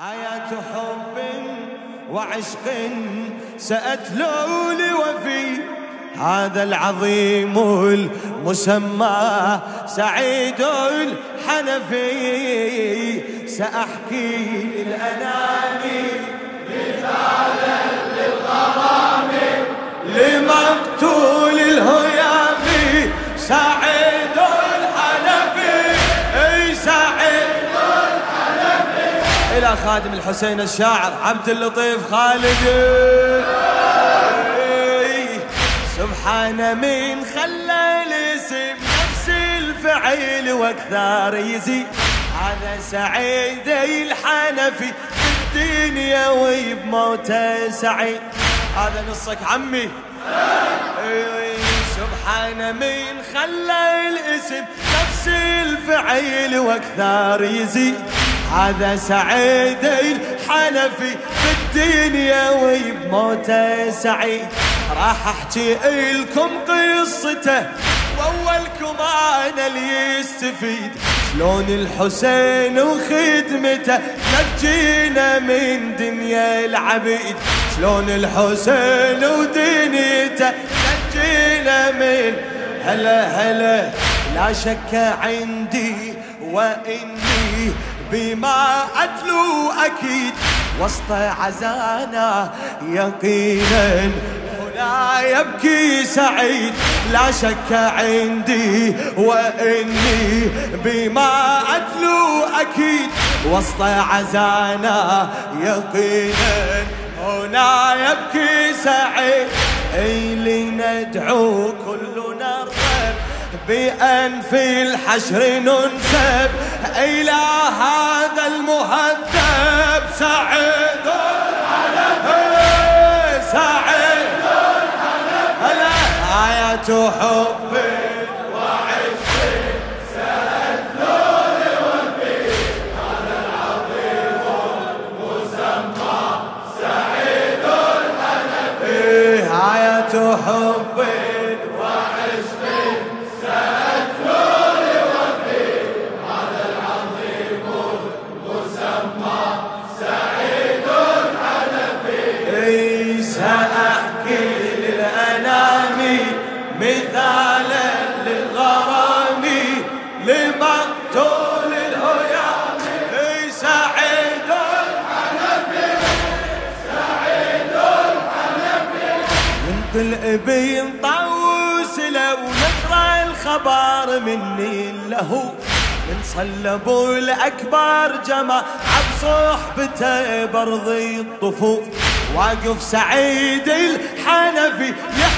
آيات حب وعشق سأتلو لوفي هذا العظيم المسمى سعيد الحنفي. سأحكي مثالا للغرام لمقتول الهيام خادم الحسين الشاعر عبد اللطيف خالد. سبحان من خلى الاسم نفس الفعيل وأكثر يزيد هذا سعيد الحنفي في الدنيا وبموته سعيد. هذا نصك عمي. سبحان من خلى الاسم نفس الفعيل وأكثر يزيد هذا سعيد الحنفي في الدنيا وبموته سعيد. راح أحكي لكم قصته واولكم أنا اللي يستفيد. شلون الحسين وخدمته نجينا من دنيا العبيد. شلون الحسين ودنيته نجينا من هلا هلا. لا شك عندي وإني بما أتلو أكيد. وسط عزانا يقينا لا يبكي سعيد. لا شك عندي وإني بما أتلو أكيد. وسط عزانا يقينا هنا يبكي سعيد. أي لندعو كلنا الرب بأن في الحشر ننسب. إلى هذا المهذب سعيد آيات حب. وعشق الابي طاووس لو نقرأ الخبر مني له. من صلبوا الأكبر جمع صحبته برضي الطفوف. واقف سعيد الحنفي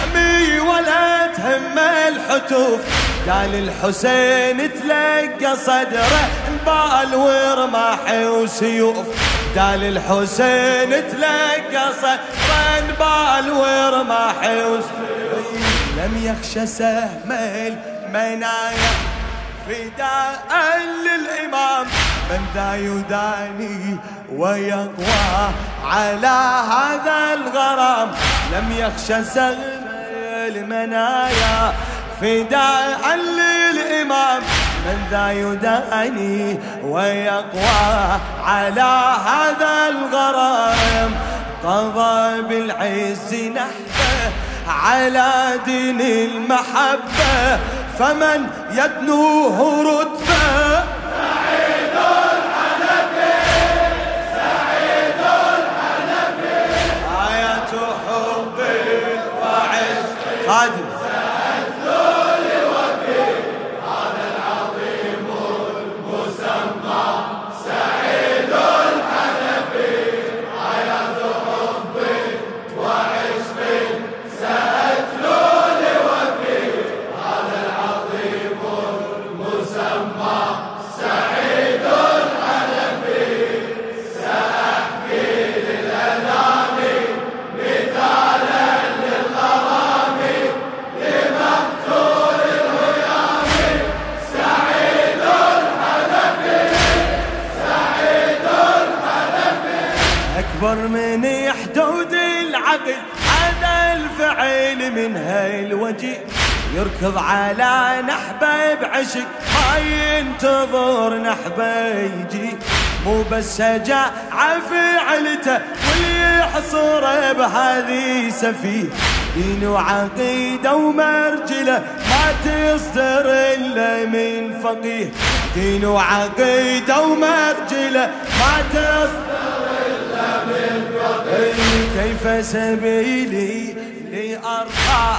يحمي ولا تهم الحتوف. قال الحسين تلقى صدره البال ورماح وسيوف قال الحسين تلقى صدره البال ورماح وسيوف لم يخشى سهم المنايا. فداء للإمام. من ذا يداني ويقوى على هذا الغرام. لم يخشى سهم المنايا. فداء للإمام من ذا يداني ويقوى على هذا الغرام. قضى بالعز نحبه على دين المحبة. فمن يدنوه رتبة يركض على نحبة بعشق. ما ينتظر نحبة يجي. مو بس شجاعة فعلته واللي يحصره بهذه سفيه. دين وعقيدة ومرجلة ما تصدر إلا من فقيه. دين وعقيدة ومرجلة ما تصدر إلا من فقيه. كيف سبيلي لأرقاه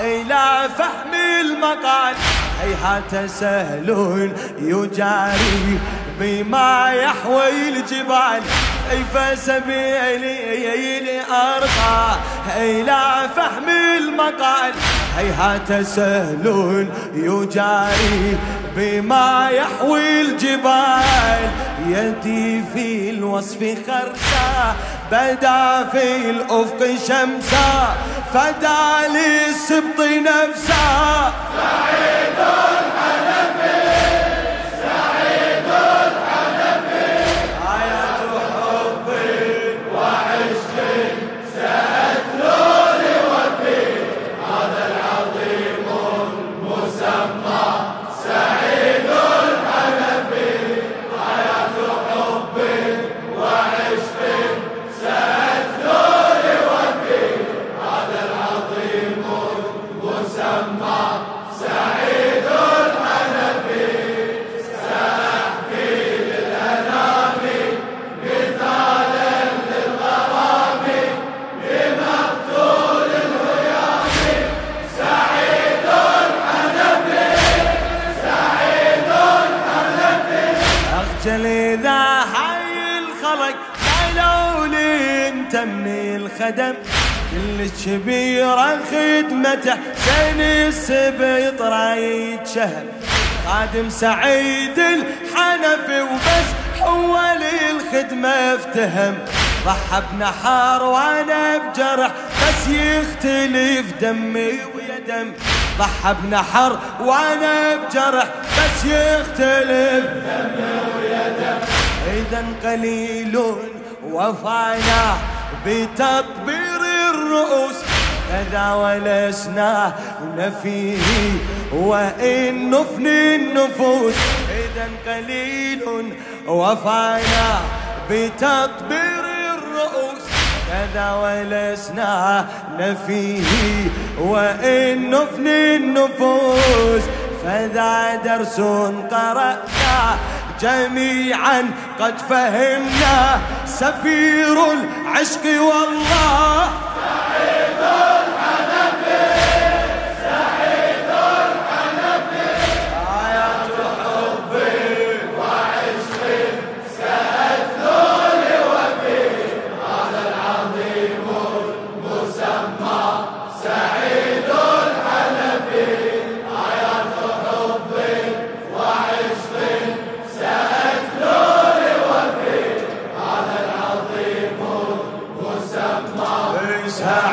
إلى فهم المقال. هيهات سهل يجاري بما يحوي الجبال. كيف سبيلي لأرقى إلى فهم المقال. هيهات سهل يجاري بما يحوي الجبال. يدي في الوصف خرسا بدا في الأفق شمسا. فدا للسبط نفسا سعيد الحنفي من الخدم كل كبيرة خدمته سين السبيط رايد شهم خادم سعيد الحنفي وبس حول الخدمة افتهم. ضحى بنحار وأنا بجرح بس يختلف دمي ويا دم. ضحى بنحر وأنا بجرح بس يختلف دمي ويا دم. اذا قليل وفانا بتطبير الرؤوس كذا ولسنا نفيه وإن نفني النفوس. إذا قليل وفانا بتطبير الرؤوس كذا ولسنا نفيه وإن نفني النفوس. فذا درس قرأنا جميعا قد فهمنا سفير العشق والله.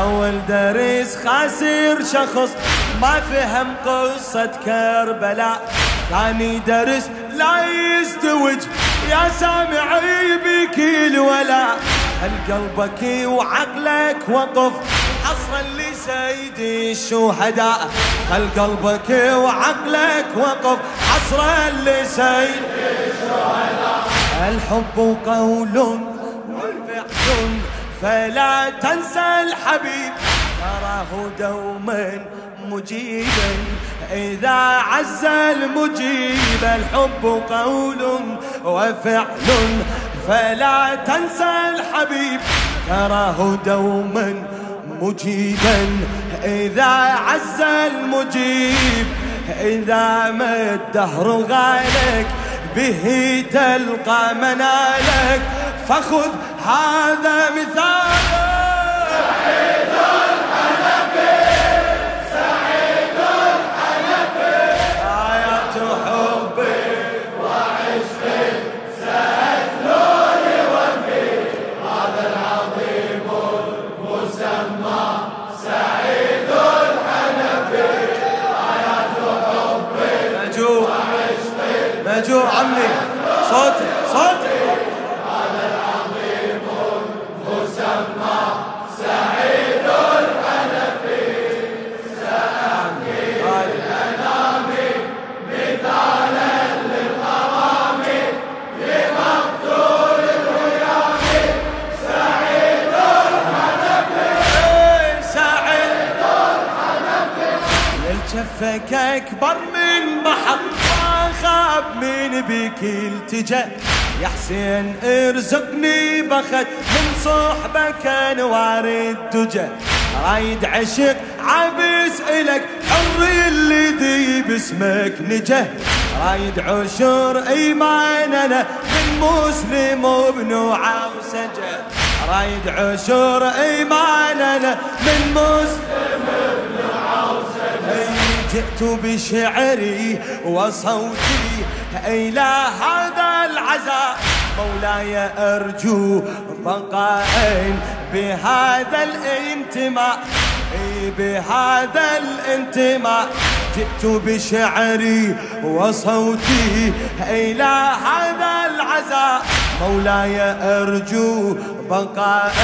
أول درس خاسر شخص ما فهم قصة كربلاء. ثاني درس لا يستوج يا سامعي بك الولاء. هل قلبك وعقلك وقف حصرا لسيدي الشهداء. هل قلبك وعقلك وقف حصرا لسيدي الشهداء. الحب قول والفعل فلا تنسى الحبيب. تراه دوما مجيبا. إذا عز المجيب الحب قول وفعل. فلا تنسى الحبيب. تراه دوما مجيبا. إذا عز المجيب. إذا ما الدهر غالك به تلقى منالك. فخذ هذا مثالك شفك أكبر من بحر ما خاب من بك التجا. يا حسين ارزقني بخت من صحبك انوار الدجى. رايد عشق عبس إلك حر اللي ذي باسمك نجه رايد عشر ايماننا من مسلم وابن وسجه رايد عشر ايماننا من مسلم وابن وسجه جئت بشعري وصوتي إلى هذا العزاء. مولاي أرجو بقاء بهذا الانتماء. بهذا الانتماء. جئت بشعري وصوتي إلى هذا العزاء. مولاي أرجو بقاء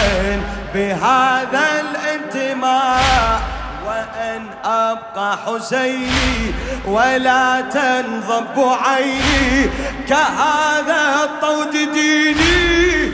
بهذا الانتماء. وأن أبقى حسيني ولا تنضب عيني كهذا الطود ديني.